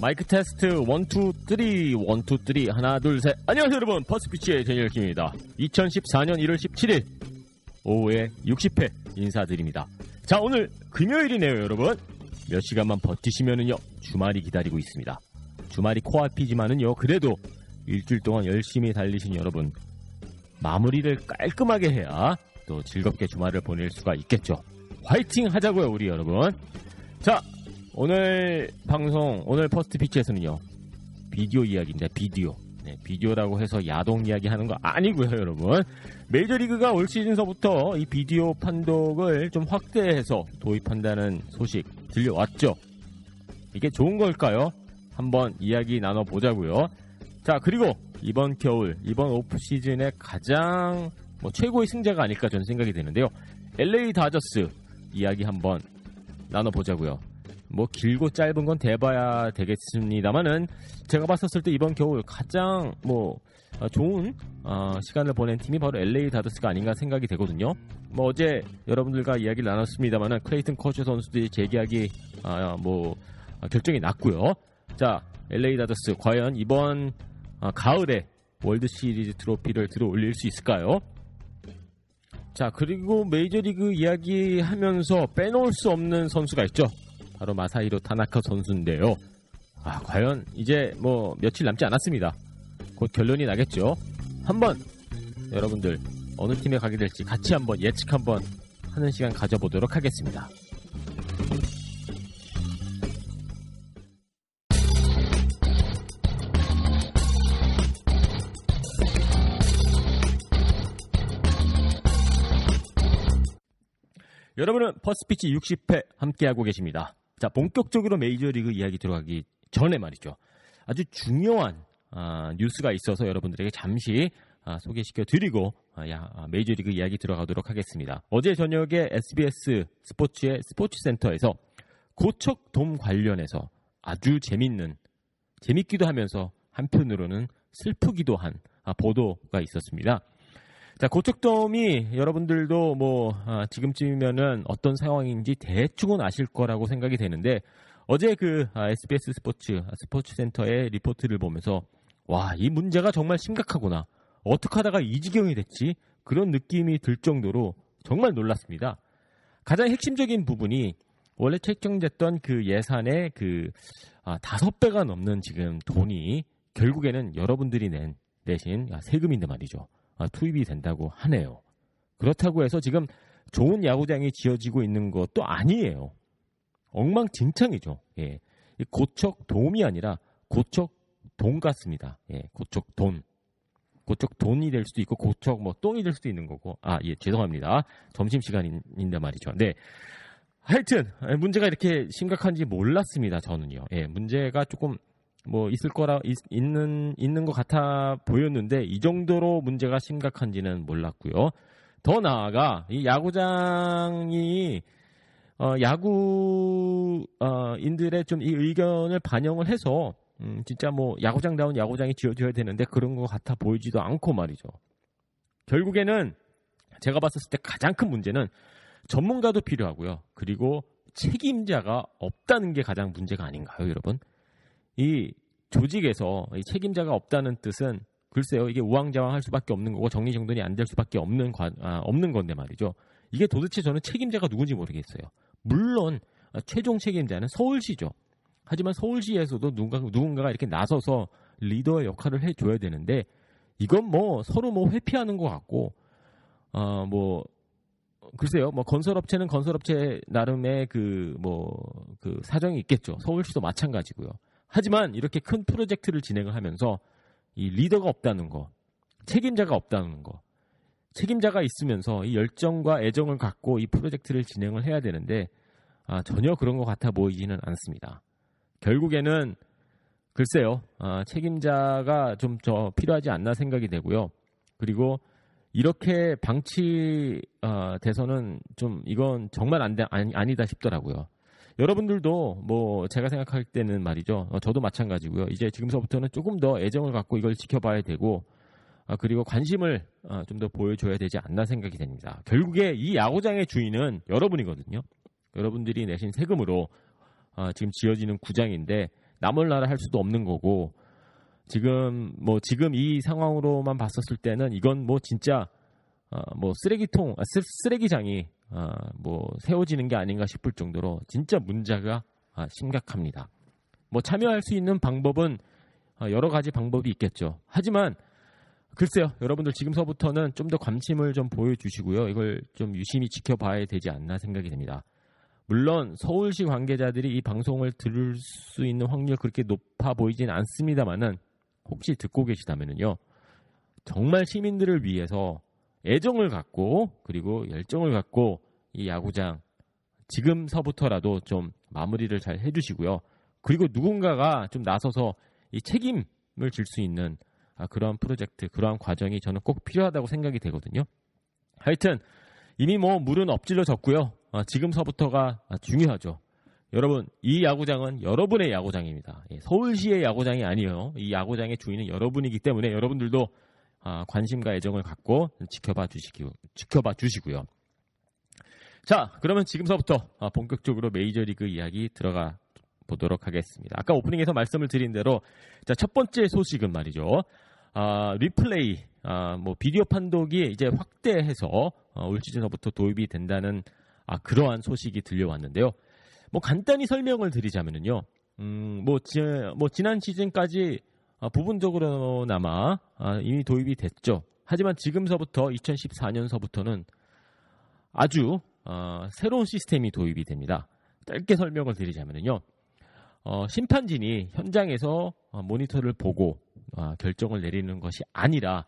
마이크 테스트 1, 2, 3, 1, 2, 3 하나 둘 셋. 안녕하세요 여러분. 퍼스피치의 대니얼 김입니다. 2014년 1월 17일 오후에 60회 인사드립니다. 자 오늘 금요일이네요 여러분. 몇 시간만 버티시면은요 주말이 기다리고 있습니다. 주말이 코앞이지만은요 그래도 일주일 동안 열심히 달리신 여러분 마무리를 깔끔하게 해야 또 즐겁게 주말을 보낼 수가 있겠죠. 화이팅 하자고요 우리 여러분. 자 오늘 방송 오늘 First Pitch에서는요 비디오 이야기입니다. 비디오. 네, 비디오라고 해서 야동 이야기 하는 거 아니고요 여러분. 메이저리그가 올 시즌서부터 이 비디오 판독을 좀 확대해서 도입한다는 소식 들려왔죠. 이게 좋은 걸까요? 한번 이야기 나눠보자고요. 자 그리고 이번 겨울 이번 오프 시즌의 가장 뭐 최고의 승자가 아닐까 저는 생각이 되는데요. LA 다저스 이야기 한번 나눠보자고요 뭐 길고 짧은 건 대봐야 되겠습니다만은 제가 봤었을 때 이번 겨울 가장 뭐 어, 좋은 어, 시간을 보낸 팀이 바로 LA 다저스가 아닌가 생각이 되거든요. 뭐 어제 여러분들과 이야기를 나눴습니다만은 클레이튼 커쇼 선수들이 재계약이 아, 뭐 아, 결정이 났고요. 자 LA 다저스 과연 이번 아, 가을에 월드 시리즈 트로피를 들어 올릴 수 있을까요? 자 그리고 메이저리그 이야기하면서 빼놓을 수 없는 선수가 있죠. 바로 마사히로 타나카 선수인데요. 아, 과연 이제 뭐 며칠 남지 않았습니다. 곧 결론이 나겠죠. 한번 여러분들 어느 팀에 가게 될지 같이 한번 예측 한번 하는 시간 가져보도록 하겠습니다. 여러분은 퍼스피치 60회 함께하고 계십니다. 자, 본격적으로 메이저리그 이야기 들어가기 전에 말이죠. 아주 중요한 아, 뉴스가 있어서 여러분들에게 잠시 아, 소개시켜 드리고 아, 메이저리그 이야기 들어가도록 하겠습니다. 어제 저녁에 SBS 스포츠의 스포츠센터에서 고척돔 관련해서 아주 재밌는 재밌기도 하면서 한편으로는 슬프기도 한 보도가 있었습니다. 자, 고척돔이 여러분들도 뭐 아, 지금쯤이면은 어떤 상황인지 대충은 아실 거라고 생각이 되는데 어제 그 아, SBS 스포츠 스포츠 센터의 리포트를 보면서 와, 이 문제가 정말 심각하구나. 어떻게 하다가 이 지경이 됐지? 그런 느낌이 들 정도로 정말 놀랐습니다. 가장 핵심적인 부분이 원래 책정됐던 그 예산의 그 아, 다섯 배가 넘는 지금 돈이 결국에는 여러분들이 낸 대신 세금인데 말이죠. 아, 투입이 된다고 하네요. 그렇다고 해서 지금 좋은 야구장이 지어지고 있는 것도 아니에요. 엉망진창이죠. 예. 고척 돔이 아니라 고척 돈 같습니다. 예, 고척 돈. 고척 돈이 될 수도 있고 고척 뭐 똥이 될 수도 있는 거고. 아, 예, 죄송합니다. 점심 시간인데 말이죠. 네. 하여튼 문제가 이렇게 심각한지 몰랐습니다. 저는요. 예, 문제가 조금 뭐 있을 거라 있, 는 있는 것 같아 보였는데 이 정도로 문제가 심각한지는 몰랐고요. 더 나아가 이 야구장이 어, 야구인들의 좀 이 의견을 반영을 해서 음, 진짜 뭐 야구장다운 야구장이 지어져야 되는데 그런 것 같아 보이지도 않고 말이죠. 결국에는 제가 봤었을 때 가장 큰 문제는 전문가도 필요하고요. 그리고 책임자가 없다는 게 가장 문제가 아닌가요, 여러분? 이 조직에서 이 책임자가 없다는 뜻은 글쎄요 이게 우왕좌왕할 수밖에 없는 거고 정리정돈이 안 될 수밖에 없는 관, 아, 없는 건데 말이죠. 이게 도대체 저는 책임자가 누군지 모르겠어요. 물론 최종 책임자는 서울시죠. 하지만 서울시에서도 누군가, 누군가가 이렇게 나서서 리더의 역할을 해줘야 되는데 이건 뭐 서로 뭐 회피하는 것 같고 어 뭐 글쎄요 뭐 건설업체는 건설업체 나름의 그 뭐그 사정이 있겠죠 서울시도 마찬가지고요 하지만 이렇게 큰 프로젝트를 진행을 하면서 이 리더가 없다는 거 책임자가 없다는 거 책임자가 있으면서 이 열정과 애정을 갖고 이 프로젝트를 진행을 해야 되는데 아, 전혀 그런 것 같아 보이지는 않습니다. 결국에는 글쎄요 아, 책임자가 좀더 필요하지 않나 생각이 되고요. 그리고 이렇게 방치돼서는 좀 이건 정말 안 돼, 아니, 아니다 싶더라고요. 여러분들도 뭐 제가 생각할 때는 말이죠. 어, 저도 마찬가지고요. 이제 지금서부터는 조금 더 애정을 갖고 이걸 지켜봐야 되고 아, 그리고 관심을 아, 좀더 보여줘야 되지 않나 생각이 됩니다. 결국에 이 야구장의 주인은 여러분이거든요. 여러분들이 내신 세금으로 아, 지금 지어지는 구장인데 남을 나라 할 수도 없는 거고 지금 뭐 지금 이 상황으로만 봤었을 때는 이건 뭐 진짜 어, 뭐 쓰레기통 아, 쓰, 쓰레기장이 아, 뭐 세워지는 게 아닌가 싶을 정도로 진짜 문제가 아, 심각합니다. 뭐 참여할 수 있는 방법은 아, 여러 가지 방법이 있겠죠. 하지만 글쎄요, 여러분들 지금서부터는 좀 더 관심을 좀 보여주시고요. 이걸 좀 유심히 지켜봐야 되지 않나 생각이 됩니다. 물론 서울시 관계자들이 이 방송을 들을 수 있는 확률 그렇게 높아 보이진 않습니다만은 혹시 듣고 계시다면은요. 정말 시민들을 위해서 애정을 갖고 그리고 열정을 갖고 이 야구장 지금서부터라도 좀 마무리를 잘 해주시고요. 그리고 누군가가 좀 나서서 이 책임을 질 수 있는 아, 그러한 프로젝트, 그러한 과정이 저는 꼭 필요하다고 생각이 되거든요. 하여튼 이미 뭐 물은 엎질러졌고요. 아, 지금서부터가 중요하죠. 여러분, 이 야구장은 여러분의 야구장입니다. 예, 서울시의 야구장이 아니에요. 이 야구장의 주인은 여러분이기 때문에 여러분들도 아, 관심과 애정을 갖고 지켜봐 주시기, 지켜봐 주시고요. 자, 그러면 지금서부터 아, 본격적으로 메이저리그 이야기 들어가 보도록 하겠습니다. 아까 오프닝에서 말씀을 드린 대로 자, 첫 번째 소식은 말이죠. 아, 리플레이, 아, 뭐 비디오 판독이 이제 확대해서 어, 올 시즌서부터 도입이 된다는 아, 그러한 소식이 들려왔는데요. 뭐 간단히 설명을 드리자면은요. 음, 뭐, 지, 뭐 지난 시즌까지 아, 부분적으로나마 아, 이미 도입이 됐죠. 하지만 지금서부터 2014년서부터는 아주 어, 새로운 시스템이 도입이 됩니다. 짧게 설명을 드리자면요. 어, 심판진이 현장에서 어, 모니터를 보고 어, 결정을 내리는 것이 아니라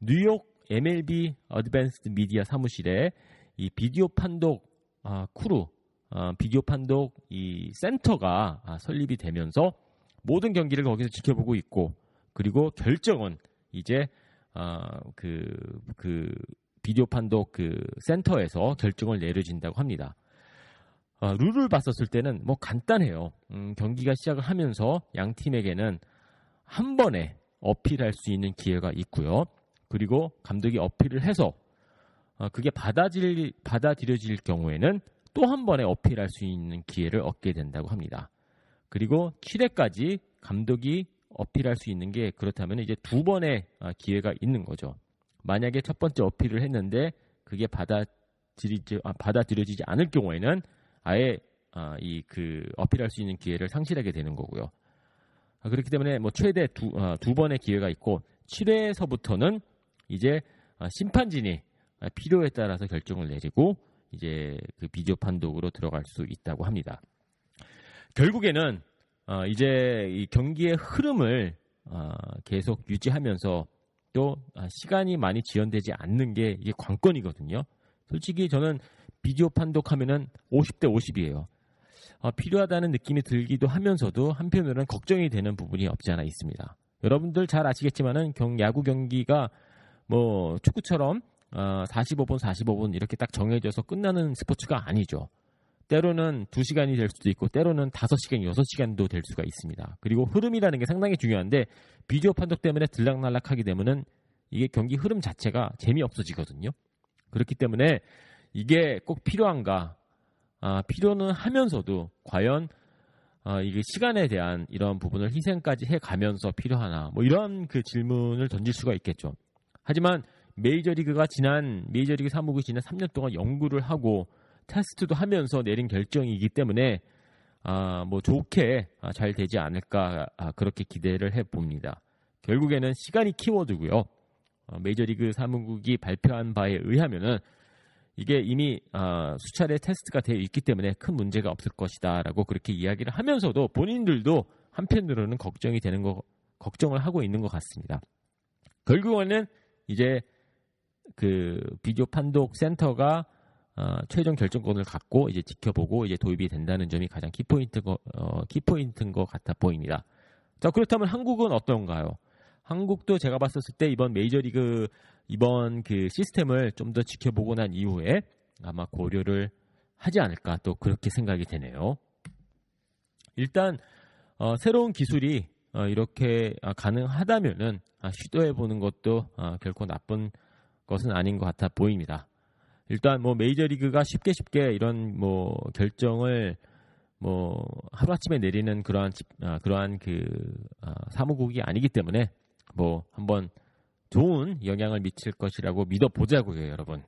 뉴욕 MLB Advanced Media 사무실에 이 비디오 판독 아, 크루, 아, 비디오 판독 이 센터가 아, 설립이 되면서 모든 경기를 거기서 지켜보고 있고 그리고 결정은 이제 그, 그 비디오 판독 그 센터에서 결정을 내려진다고 합니다. 어, 룰을 봤었을 때는 뭐 간단해요. 음, 경기가 시작을 하면서 양 팀에게는 한 번에 어필할 수 있는 기회가 있고요. 그리고 감독이 어필을 해서 어, 그게 받아질, 받아들여질 경우에는 또 한 번에 어필할 수 있는 기회를 얻게 된다고 합니다. 그리고 7회까지 감독이 어필할 수 있는 게 그렇다면 이제 두 번의 아, 기회가 있는 거죠. 만약에 첫 번째 어필을 했는데 그게 받아들이지, 아, 받아들여지지 않을 경우에는 아예 아, 이그 어필할 수 있는 기회를 상실하게 되는 거고요. 아, 그렇기 때문에 뭐 최대 두, 아, 두 번의 기회가 있고 7회에서부터는 이제 아, 심판진이 아, 필요에 따라서 결정을 내리고 이제 그 비디오 판독으로 들어갈 수 있다고 합니다. 결국에는 어, 이제 이 경기의 흐름을 어, 계속 유지하면서 또 아, 시간이 많이 지연되지 않는 게 이게 관건이거든요. 솔직히 저는 비디오 판독하면은 50대 50이에요. 어, 필요하다는 느낌이 들기도 하면서도 한편으로는 걱정이 되는 부분이 없지 않아 있습니다. 여러분들 잘 아시겠지만은 경, 야구 경기가 뭐 축구처럼 어, 45분, 45분 이렇게 딱 정해져서 끝나는 스포츠가 아니죠. 때로는 2시간이 될 수도 있고 때로는 5시간, 6시간도 될 수가 있습니다. 그리고 흐름이라는 게 상당히 중요한데 비디오 판독 때문에 들락날락하게 되면은 이게 경기 흐름 자체가 재미없어지거든요. 그렇기 때문에 이게 꼭 필요한가? 아, 필요는 하면서도 과연 아, 이게 시간에 대한 이런 부분을 희생까지 해 가면서 필요하나? 뭐 이런 그 질문을 던질 수가 있겠죠. 하지만 메이저리그가 지난 메이저리그 사무국이 지난 3년 동안 연구를 하고 테스트도 하면서 내린 결정이기 때문에 아, 뭐 좋게 아, 잘 되지 않을까 아, 그렇게 기대를 해 봅니다. 결국에는 시간이 키워드고요. 어, 메이저리그 사무국이 발표한 바에 의하면은 이게 이미 아, 수차례 테스트가 되어 있기 때문에 큰 문제가 없을 것이다라고 그렇게 이야기를 하면서도 본인들도 한편으로는 걱정이 되는 거 걱정을 하고 있는 것 같습니다. 결국에는 이제 그 비디오 판독 센터가 어, 최종 결정권을 갖고 이제 지켜보고 이제 도입이 된다는 점이 가장 키포인트 어, 키포인트인 것 같아 보입니다. 자 그렇다면 한국은 어떤가요? 한국도 제가 봤었을 때 이번 메이저리그 이번 그 시스템을 좀 더 지켜보고 난 이후에 아마 고려를 하지 않을까 또 그렇게 생각이 되네요. 일단 어, 새로운 기술이 어, 이렇게 아, 가능하다면은 아, 시도해 보는 것도 아, 결코 나쁜 것은 아닌 것 같아 보입니다. 일단 뭐 메이저리그가 쉽게 쉽게 이런 뭐 결정을 뭐 하루아침에 내리는 그러한 아, 그러한 그 아, 사무국이 아니기 때문에 뭐 한번 좋은 영향을 미칠 것이라고 믿어 보자고요, 여러분.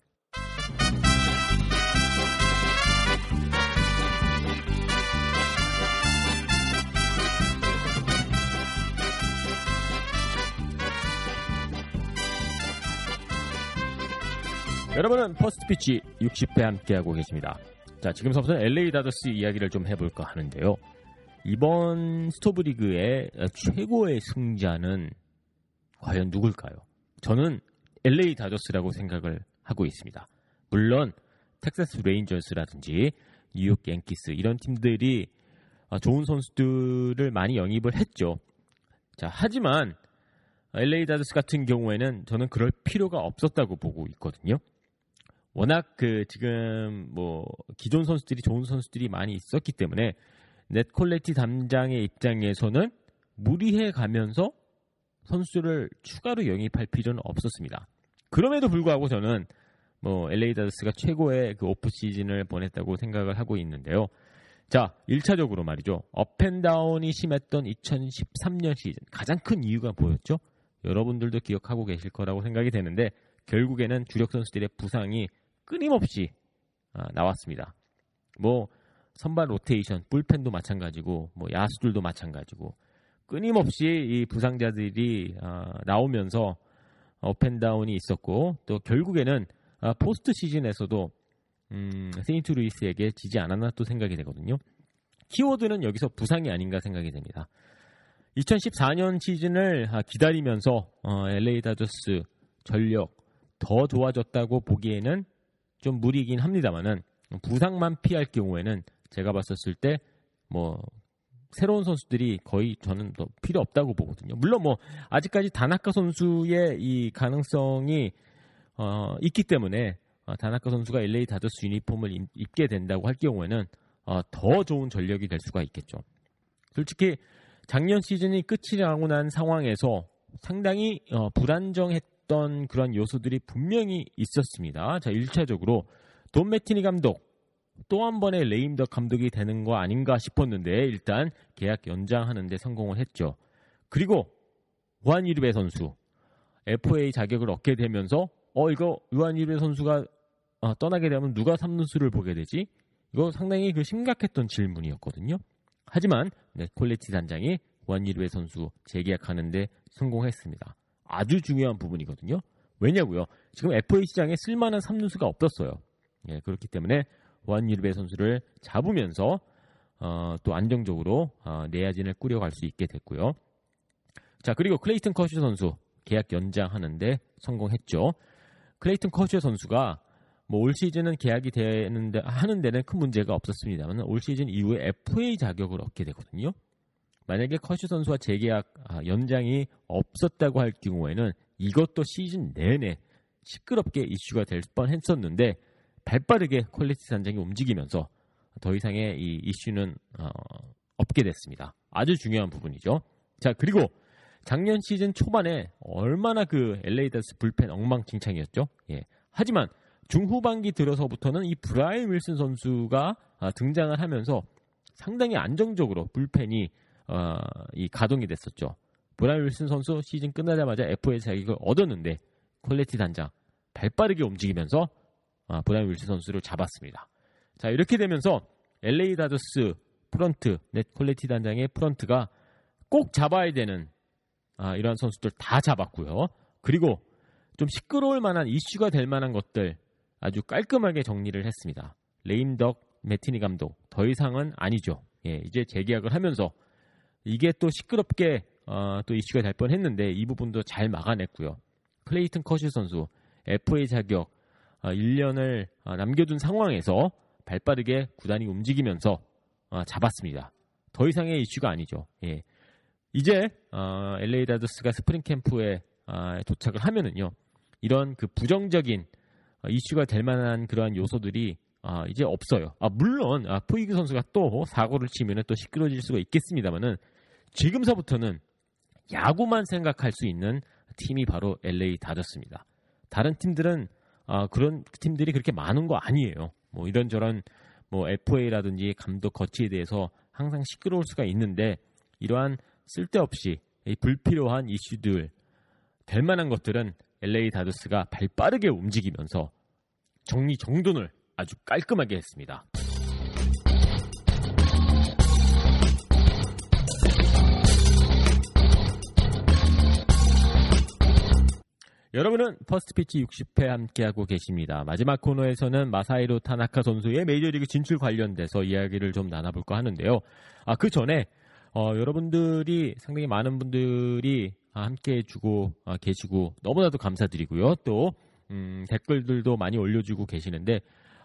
여러분은 First Pitch 60회 함께하고 계십니다. 자, 지금부터 LA 다저스 이야기를 좀 해볼까 하는데요. 이번 스토브리그의 최고의 승자는 과연 누굴까요? 저는 LA 다저스라고 생각을 하고 있습니다. 물론 텍사스 레인저스라든지 뉴욕 양키스 이런 팀들이 좋은 선수들을 많이 영입을 했죠. 자, 하지만 LA 다저스 같은 경우에는 저는 그럴 필요가 없었다고 보고 있거든요. 워낙 그 지금 뭐 기존 선수들이 좋은 선수들이 많이 있었기 때문에 네드 콜레티 단장의 입장에서는 무리해 가면서 선수를 추가로 영입할 필요는 없었습니다. 그럼에도 불구하고 저는 뭐 LA 다저스가 최고의 그 off season을 보냈다고 생각을 하고 있는데요. 자, 1차적으로 말이죠. up and down이 심했던 2013년 시즌 가장 큰 이유가 뭐였죠? 여러분들도 기억하고 계실 거라고 생각이 되는데 결국에는 주력 선수들의 부상이 끊임없이 아, 나왔습니다. 뭐 선발 로테이션, 불펜도 마찬가지고 뭐 야수들도 마찬가지고 끊임없이 이 부상자들이 아, 나오면서 up and down이 있었고 또 결국에는 아, 포스트 시즌에서도 음, 세인트 루이스에게 지지 않았나 또 생각이 되거든요. 키워드는 여기서 부상이 아닌가 생각이 됩니다. 2014년 시즌을 기다리면서 어, LA 다저스 전력 더 좋아졌다고 보기에는 좀 무리긴 합니다만은 부상만 피할 경우에는 제가 봤었을 때 뭐 새로운 선수들이 거의 저는 더 필요 없다고 보거든요. 물론 뭐 아직까지 다나카 선수의 이 가능성이 어, 있기 때문에 어, 다나카 선수가 LA 다저스 유니폼을 입 게 된다고 할 경우에는 어, 더 좋은 전력이 될 수가 있겠죠. 솔직히 작년 시즌이 끝이 나고 난 상황에서 상당히 어, 불안정했 어떤 그런 요소들이 분명히 있었습니다. 자, 1차적으로 돈 매티니 감독 또 한 번의 레임덕 감독이 되는 거 아닌가 싶었는데 일단 계약 연장하는데 성공을 했죠. 그리고 우한 이르베 선수 FA 자격을 얻게 되면서 어 이거 우한 이르베 선수가 어, 떠나게 되면 누가 삼루수를 보게 되지? 이거 상당히 그 심각했던 질문이었거든요. 하지만 네, 콜레티 단장이 우한 이르베 선수 재계약하는데 성공했습니다. 아주 중요한 부분이거든요. 왜냐고요? 지금 FA 시장에 쓸만한 3루수가 없었어요. 예, 그렇기 때문에 원유르베 선수를 잡으면서 어, 또 안정적으로 어, 내야진을 꾸려갈 수 있게 됐고요. 자 그리고 클레이튼 커쇼 선수 계약 연장하는데 성공했죠. 클레이튼 커쇼 선수가 뭐 올 시즌은 계약이 되는데 하는 데는 큰 문제가 없었습니다만 올 시즌 이후에 FA 자격을 얻게 되거든요. 만약에 커쇼 선수와 재계약 아, 연장이 없었다고 할 경우에는 이것도 시즌 내내 시끄럽게 이슈가 될 뻔했었는데 발빠르게 콜레티 단장이 움직이면서 더 이상의 이 이슈는 어, 없게 됐습니다. 아주 중요한 부분이죠. 자 그리고 작년 시즌 초반에 얼마나 그 LA 다저스 불펜 엉망진창이었죠. 예. 하지만 중후반기 들어서부터는 이 브라이언 윌슨 선수가 아, 등장을 하면서 상당히 안정적으로 불펜이 어, 이 가동이 됐었죠. 브라이언 윌슨 선수 시즌 끝나자마자 FA 자격을 얻었는데 콜레티 단장 발빠르게 움직이면서 어, 브라이언 윌슨 선수를 잡았습니다. 자 이렇게 되면서 LA 다저스 프런트, 네드 콜레티 단장의 프런트가 꼭 잡아야 되는 아, 이러한 선수들 다 잡았고요. 그리고 좀 시끄러울 만한 이슈가 될 만한 것들 아주 깔끔하게 정리를 했습니다. 레임덕 매팅리 감독 더 이상은 아니죠. 예, 이제 재계약을 하면서 이게 또 시끄럽게 어, 또 이슈가 될 뻔했는데 이 부분도 잘 막아냈고요. 클레이튼 커쇼 선수 FA 자격 어, 1년을 어, 남겨둔 상황에서 발빠르게 구단이 움직이면서 어, 잡았습니다. 더 이상의 이슈가 아니죠. 예. 이제 어, LA 다저스가 스프링 캠프에 어, 도착을 하면은요. 이런 그 부정적인 어, 이슈가 될 만한 그러한 요소들이 아, 이제 없어요. 아, 물론 아, 포이그 선수가 또 사고를 치면 또 시끄러질 수가 있겠습니다만은 지금서부터는 야구만 생각할 수 있는 팀이 바로 LA 다저스입니다. 다른 팀들은 아, 그런 팀들이 그렇게 많은 거 아니에요. 뭐 이런저런 뭐 FA라든지 감독 거치에 대해서 항상 시끄러울 수가 있는데 이러한 쓸데없이 이 불필요한 이슈들 될 만한 것들은 LA 다저스가 발 빠르게 움직이면서 정리 정돈을 아주 깔끔하게 했습니다. 여러분은 First Pitch 60회 함께하고 계십니다. 마지막 코너에서는 마사히로 타나카 선수의 메이저리그 진출 관련돼서 이야기를 좀 나눠볼까 하는데요. 아, 그 전에 어, 여러분들이 상당히 많은 분들이 함께 해주고 아, 계시고 너무나도 감사드리고요. 또 음, 댓글들도 많이 올려주고 계시는데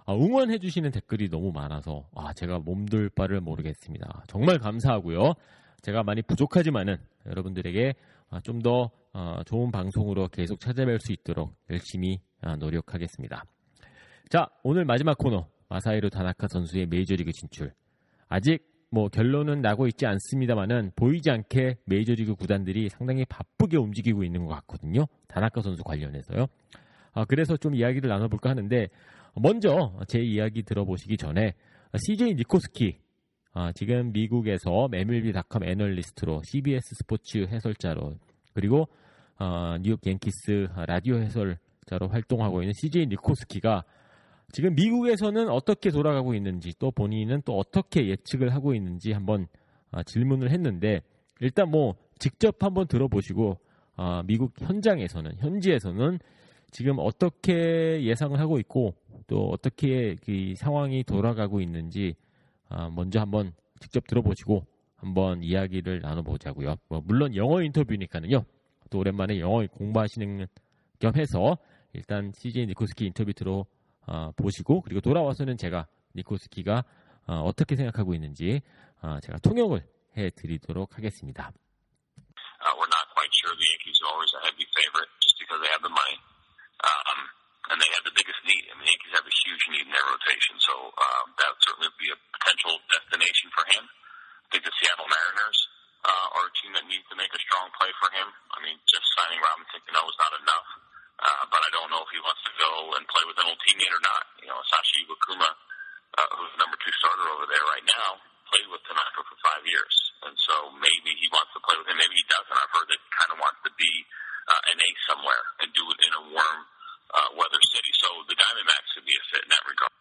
아, 응원해주시는 댓글이 너무 많아서 아, 제가 몸둘 바를 모르겠습니다. 정말 감사하고요. 제가 많이 부족하지만은 여러분들에게 아, 좀더 어, 좋은 방송으로 계속 찾아뵐 수 있도록 열심히 아, 노력하겠습니다. 자, 오늘 마지막 코너 마사이로 다나카 선수의 메이저리그 진출. 아직 뭐 결론은 나고 있지 않습니다만은 보이지 않게 메이저리그 구단들이 상당히 바쁘게 움직이고 있는 것 같거든요. 다나카 선수 관련해서요. 아, 그래서 좀 이야기를 나눠볼까 하는데 먼저 제 이야기 들어보시기 전에 CJ 니코스키 아, 지금 미국에서 MLB.com 애널리스트로 CBS 스포츠 해설자로 그리고 어, 뉴욕 얀키스 라디오 해설자로 활동하고 있는 CJ 니코스키가 지금 미국에서는 어떻게 돌아가고 있는지 또 본인은 또 어떻게 예측을 하고 있는지 한번 어, 질문을 했는데 일단 뭐 직접 한번 들어보시고 어, 미국 현장에서는 현지에서는 지금 어떻게 예상을 하고 있고 또 어떻게 그 상황이 돌아가고 있는지 어, 먼저 한번 직접 들어보시고 한번 이야기를 나눠보자고요. 뭐 물론 영어 인터뷰니까는요. 또 오랜만에 영어 공부하시는 겸 해서 일단 CJ 니코스키 인터뷰 들어 어, 보시고 그리고 돌아와서는 제가 니코스키가 어, 떻게 생각하고 있는지 어, 제가 통역을 해드리도록 하겠습니다. Uh, we're not quite sure the Yankees are always a heavy favorite just because they have the money. Um, and they have the biggest need. I mean, the Yankees have a huge need in their rotation, so um, that would certainly be a potential destination for him. I think the Seattle Mariners uh, are a team that needs to make a strong play for him. I mean, just signing Robinson Cano is not enough, uh, but I don't know if he wants to go and play with an old teammate or not. You know, Sashi Wakuma, uh, who's the number two starter over there right now, played with Tanaka for five years, and so maybe he wants to play with him. Maybe he doesn't. I've heard that he kind of wants to be uh, an ace somewhere and do it in a warm uh, weather city. So the Diamondbacks could be a fit in that regard.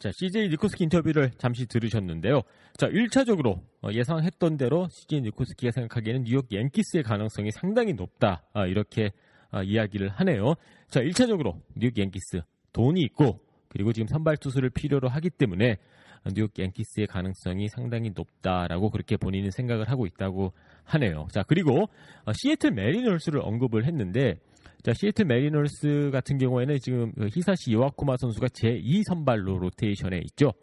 자, CJ 니코스키 인터뷰를 잠시 들으셨는데요. 자, 1차적으로 예상했던 대로 CJ 니코스키가 생각하기에는 뉴욕 얀키스의 가능성이 상당히 높다. 아, 이렇게 아, 이야기를 하네요. 자, 1차적으로 뉴욕 얀키스 돈이 있고 그리고 지금 선발 투수를 필요로 하기 때문에 뉴욕 얀키스의 가능성이 상당히 높다라고 그렇게 본인은 생각을 하고 있다고 하네요. 자, 그리고 어, 시애틀 매리너스를 언급을 했는데 자, 시애틀 매리너스 같은 경우에는 지금 그 히사시 이와쿠마 선수가 제2 선발로 로테이션에 있죠.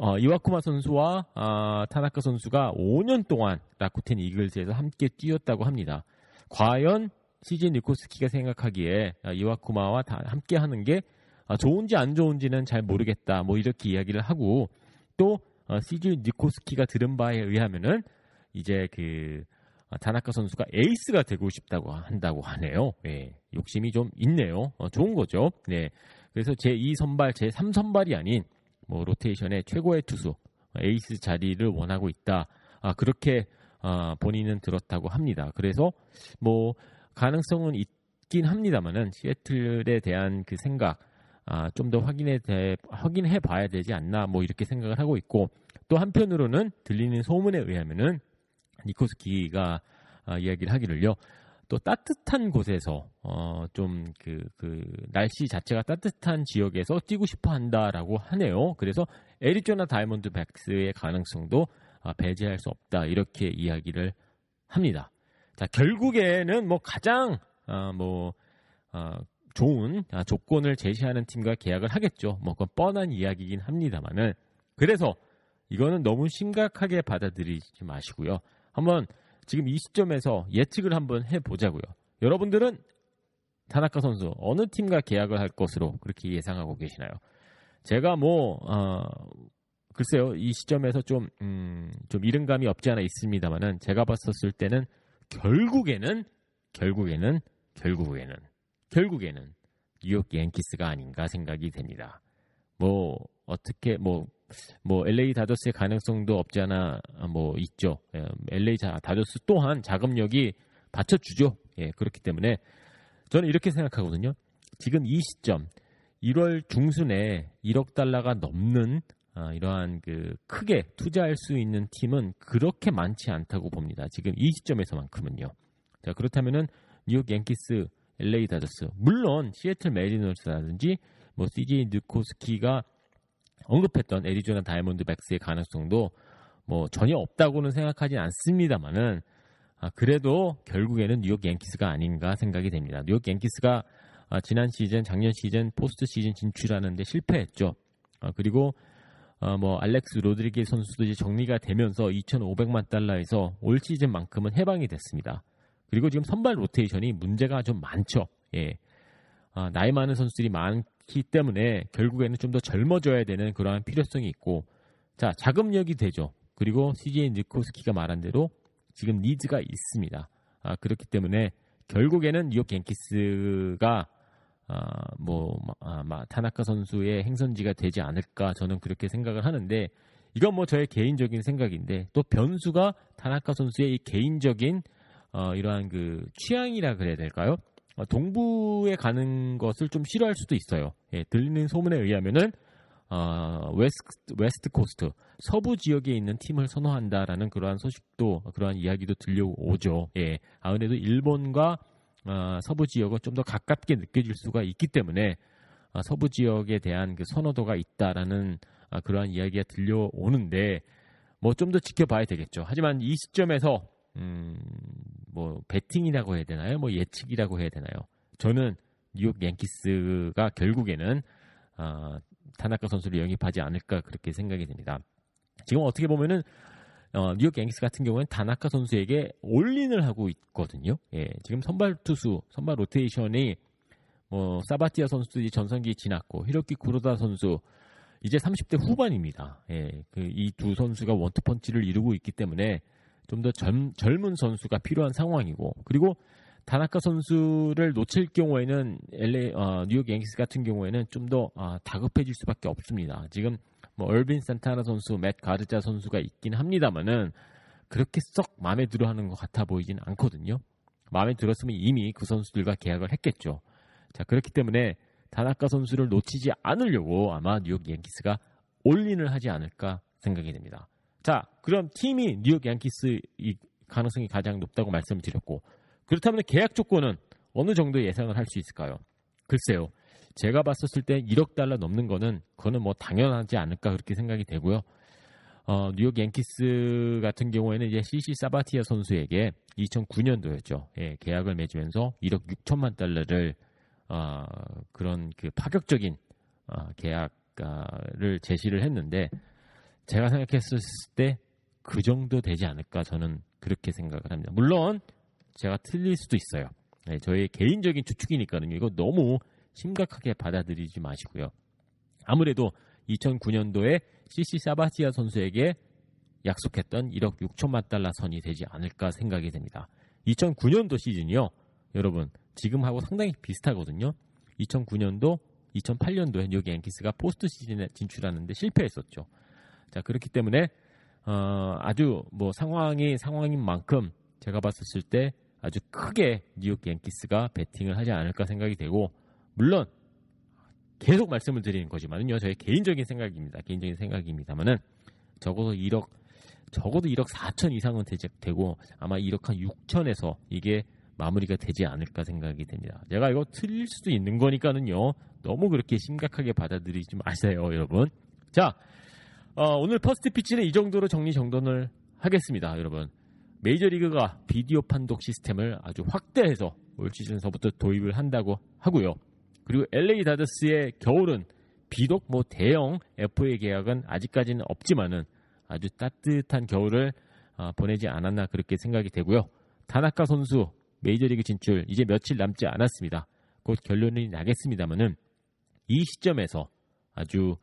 어, 이와쿠마 선수와 아, 타나카 선수가 5년 동안 라쿠텐 이글스에서 함께 뛰었다고 합니다. 과연 CJ 니코스키가 생각하기에 아, 이와쿠마와 다 함께 하는 게 아, 좋은지 안 좋은지는 잘 모르겠다. 뭐 이렇게 이야기를 하고 또 어, CJ 니코스키가 들은 바에 의하면은 이제 그 다나카 선수가 에이스가 되고 싶다고 한다고 하네요. 예, 욕심이 좀 있네요. 어, 좋은 거죠. 네. 그래서 제2 선발, 제3 선발이 아닌 뭐 로테이션의 최고의 투수 에이스 자리를 원하고 있다. 아, 그렇게 아, 본인은 들었다고 합니다. 그래서 뭐 가능성은 있긴 합니다만은 시애틀에 대한 그 생각 아, 좀 더 확인해 대, 확인해 봐야 되지 않나 뭐 이렇게 생각을 하고 있고 또 한편으로는 들리는 소문에 의하면은 니코스키가 아, 이야기를 하기를요. 또 따뜻한 곳에서 어, 좀그 그 날씨 자체가 따뜻한 지역에서 뛰고 싶어 한다라고 하네요. 그래서 에리조나 다이몬드 백스의 가능성도 아, 배제할 수 없다 이렇게 이야기를 합니다. 자 결국에는 뭐 가장 아, 뭐 아, 좋은 아, 조건을 제시하는 팀과 계약을 하겠죠. 뭐 그건 뻔한 이야기긴 합니다만은 그래서 이거는 너무 심각하게 받아들이지 마시고요. 한번 지금 이 시점에서 예측을 한번 해보자고요. 여러분들은 타나카 선수 어느 팀과 계약을 할 것으로 그렇게 예상하고 계시나요? 제가 뭐 어, 글쎄요 이 시점에서 좀 음, 좀 이른감이 없지 않아 있습니다만은 제가 봤었을 때는 결국에는 결국에는 결국에는 결국에는 뉴욕 양키스가 아닌가 생각이 됩니다. 뭐 어떻게 뭐 뭐뭐 LA 다저스의 가능성도 없지 않아 뭐 있죠. 예, LA 다저스 또한 자금력이 받쳐주죠. 예, 그렇기 때문에 저는 이렇게 생각하거든요. 지금 이 시점 1월 중순에 1억 달러가 넘는 아, 이러한 그 크게 투자할 수 있는 팀은 그렇게 많지 않다고 봅니다. 지금 이 시점에서만큼은요. 자 그렇다면은 뉴욕 양키스, LA 다저스, 물론 시애틀 매리너스라든지 뭐 CJ 니코스키가 언급했던 애리조나 다이아몬드백스의 가능성도 뭐 전혀 없다고는 생각하진 않습니다만은 아, 그래도 결국에는 뉴욕 양키스가 아닌가 생각이 됩니다. 뉴욕 양키스가 아, 지난 시즌, 작년 시즌 포스트 시즌 진출하는데 실패했죠. 아, 그리고 어, 뭐 알렉스 로드리게스 선수도 이제 정리가 되면서 2,500만 달러에서 올 시즌만큼은 해방이 됐습니다. 그리고 지금 선발 로테이션이 문제가 좀 많죠. 예. 아, 나이 많은 선수들이 많 기 때문에 결국에는 좀 더 젊어져야 되는 그러한 필요성이 있고 자 자금력이 되죠. 그리고 CJ 니코스키가 말한 대로 지금 니즈가 있습니다. 아, 그렇기 때문에 결국에는 뉴욕 갱키스가 아, 뭐 아, 마, 타나카 선수의 행선지가 되지 않을까 저는 그렇게 생각을 하는데 이건 뭐 저의 개인적인 생각인데 또 변수가 타나카 선수의 이 개인적인 어, 이러한 그 취향이라 그래야 될까요? 어, 동부에 가는 것을 좀 싫어할 수도 있어요. 예, 들리는 소문에 의하면은 어, West, West Coast 서부 지역에 있는 팀을 선호한다라는 그러한 소식도 그러한 이야기도 들려오죠. 예, 아무래도 일본과 어, 서부 지역은 좀 더 가깝게 느껴질 수가 있기 때문에 어, 서부 지역에 대한 그 선호도가 있다라는 어, 그러한 이야기가 들려오는데 뭐 좀 더 지켜봐야 되겠죠. 하지만 이 시점에서 음, 뭐 베팅이라고 해야 되나요? 뭐 예측이라고 해야 되나요? 저는 뉴욕 양키스가 결국에는 어, 타나카 선수를 영입하지 않을까 그렇게 생각이 됩니다. 지금 어떻게 보면은 어, 뉴욕 양키스 같은 경우는 다나카 선수에게 올린을 하고 있거든요. 예, 지금 선발 투수, 선발 로테이션이 뭐 사바티아 선수들이 전성기 지났고 히로키 구로다 선수 이제 30대 후반입니다. 예, 그 이 두 선수가 원투펀치를 이루고 있기 때문에 좀 더 젊은 선수가 필요한 상황이고 그리고 다나카 선수를 놓칠 경우에는 LA 어, 뉴욕 양키스 같은 경우에는 좀더 어, 다급해질 수밖에 없습니다. 지금 뭐 얼빈 산타나 선수, 맷 가르자 선수가 있긴 합니다만은 그렇게 썩 마음에 들어하는 것 같아 보이진 않거든요. 마음에 들었으면 이미 그 선수들과 계약을 했겠죠. 자 그렇기 때문에 다나카 선수를 놓치지 않으려고 아마 뉴욕 양키스가 올인을 하지 않을까 생각이 됩니다. 자 그럼 팀이 뉴욕 양키스 이 가능성이 가장 높다고 말씀을 드렸고 그렇다면 계약 조건은 어느 정도 예상을 할 수 있을까요? 글쎄요. 제가 봤었을 때 1억 달러 넘는 거는 그거는 뭐 당연하지 않을까 그렇게 생각이 되고요. 어, 뉴욕 얀키스 같은 경우에는 이제 CC 사바티아 선수에게 2009년도였죠. 예, 계약을 맺으면서 1억 6천만 달러를 어, 그런 그 파격적인 어, 계약을 제시를 했는데 제가 생각했을 때 그 정도 되지 않을까 저는 그렇게 생각을 합니다. 물론 제가 틀릴 수도 있어요. 네, 저의 개인적인 추측이니까요. 이거 너무 심각하게 받아들이지 마시고요. 아무래도 2009년도에 CC 사바티아 선수에게 약속했던 1억 6천만 달러 선이 되지 않을까 생각이 됩니다. 2009년도 시즌이요. 여러분, 지금하고 상당히 비슷하거든요. 2009년도, 2008년도에 뉴욕 양키스가 포스트 시즌에 진출하는데 실패했었죠. 자, 그렇기 때문에 어, 아주 뭐 상황이 상황인 만큼 제가 봤었을 때 아주 크게 뉴욕 양키스가 베팅을 하지 않을까 생각이 되고 물론 계속 말씀을 드리는 거지만요. 저의 개인적인 생각입니다. 개인적인 생각입니다만은 적어도 1억 적어도 1억 4천 이상은 되고 아마 1억 한 6천에서 이게 마무리가 되지 않을까 생각이 됩니다. 제가 이거 틀릴 수도 있는 거니까는요. 너무 그렇게 심각하게 받아들이지 마세요, 여러분. 자, 어, 오늘 First Pitch는 이 정도로 정리 정돈을 하겠습니다, 여러분. 메이저리그가 비디오 판독 시스템을 아주 확대해서 올 시즌서부터 도입을 한다고 하고요. 그리고 LA 다저스의 겨울은 비록 뭐 대형 FA 계약은 아직까지는 없지만은 아주 따뜻한 겨울을 어, 보내지 않았나 그렇게 생각이 되고요. 다나카 선수 메이저리그 진출 이제 며칠 남지 않았습니다. 곧 결론이 나겠습니다만은 이 시점에서 아주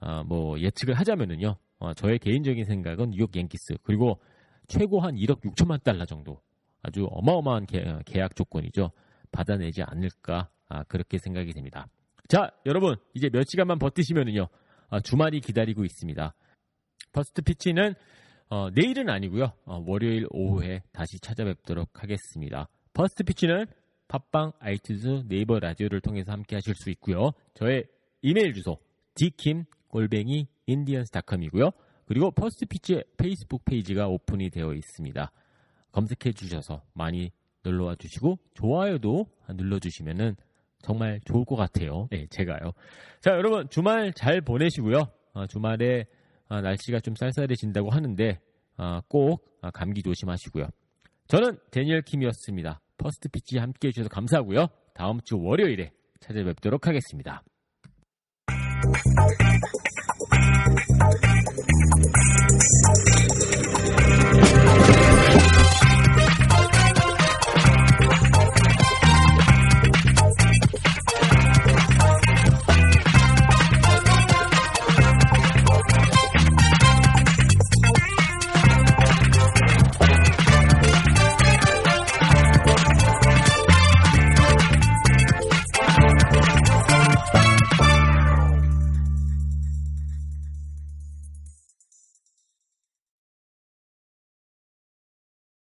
어, 뭐 예측을 하자면은요. 어, 저의 개인적인 생각은 뉴욕 양키스 그리고 최고 한 1억 6천만 달러 정도 아주 어마어마한 계 약 조건이죠. 받아내지 않을까 아, 그렇게 생각이 됩니다. 자, 여러분 이제 몇 시간만 버티시면은요. 아, 주말이 기다리고 있습니다. First Pitch는 어, 내일은 아니고요. 어, 월요일 오후에 다시 찾아뵙도록 하겠습니다. First Pitch는 팟빵, iTunes, 네이버 라디오를 통해서 함께 하실 수 있고요. 저의 이메일 주소 dkim 골뱅이 인디언스닷컴이고요. 그리고 First Pitch의 페이스북 페이지가 오픈이 되어 있습니다. 검색해 주셔서 많이 놀러와 주시고 좋아요도 눌러주시면은 정말 좋을 것 같아요. 네, 제가요. 자, 여러분 주말 잘 보내시고요. 어, 주말에 아, 날씨가 좀 쌀쌀해진다고 하는데 아, 꼭 아, 감기 조심하시고요. 저는 대니얼 킴이었습니다. First Pitch 함께 해주셔서 감사하고요. 다음 주 월요일에 찾아뵙도록 하겠습니다.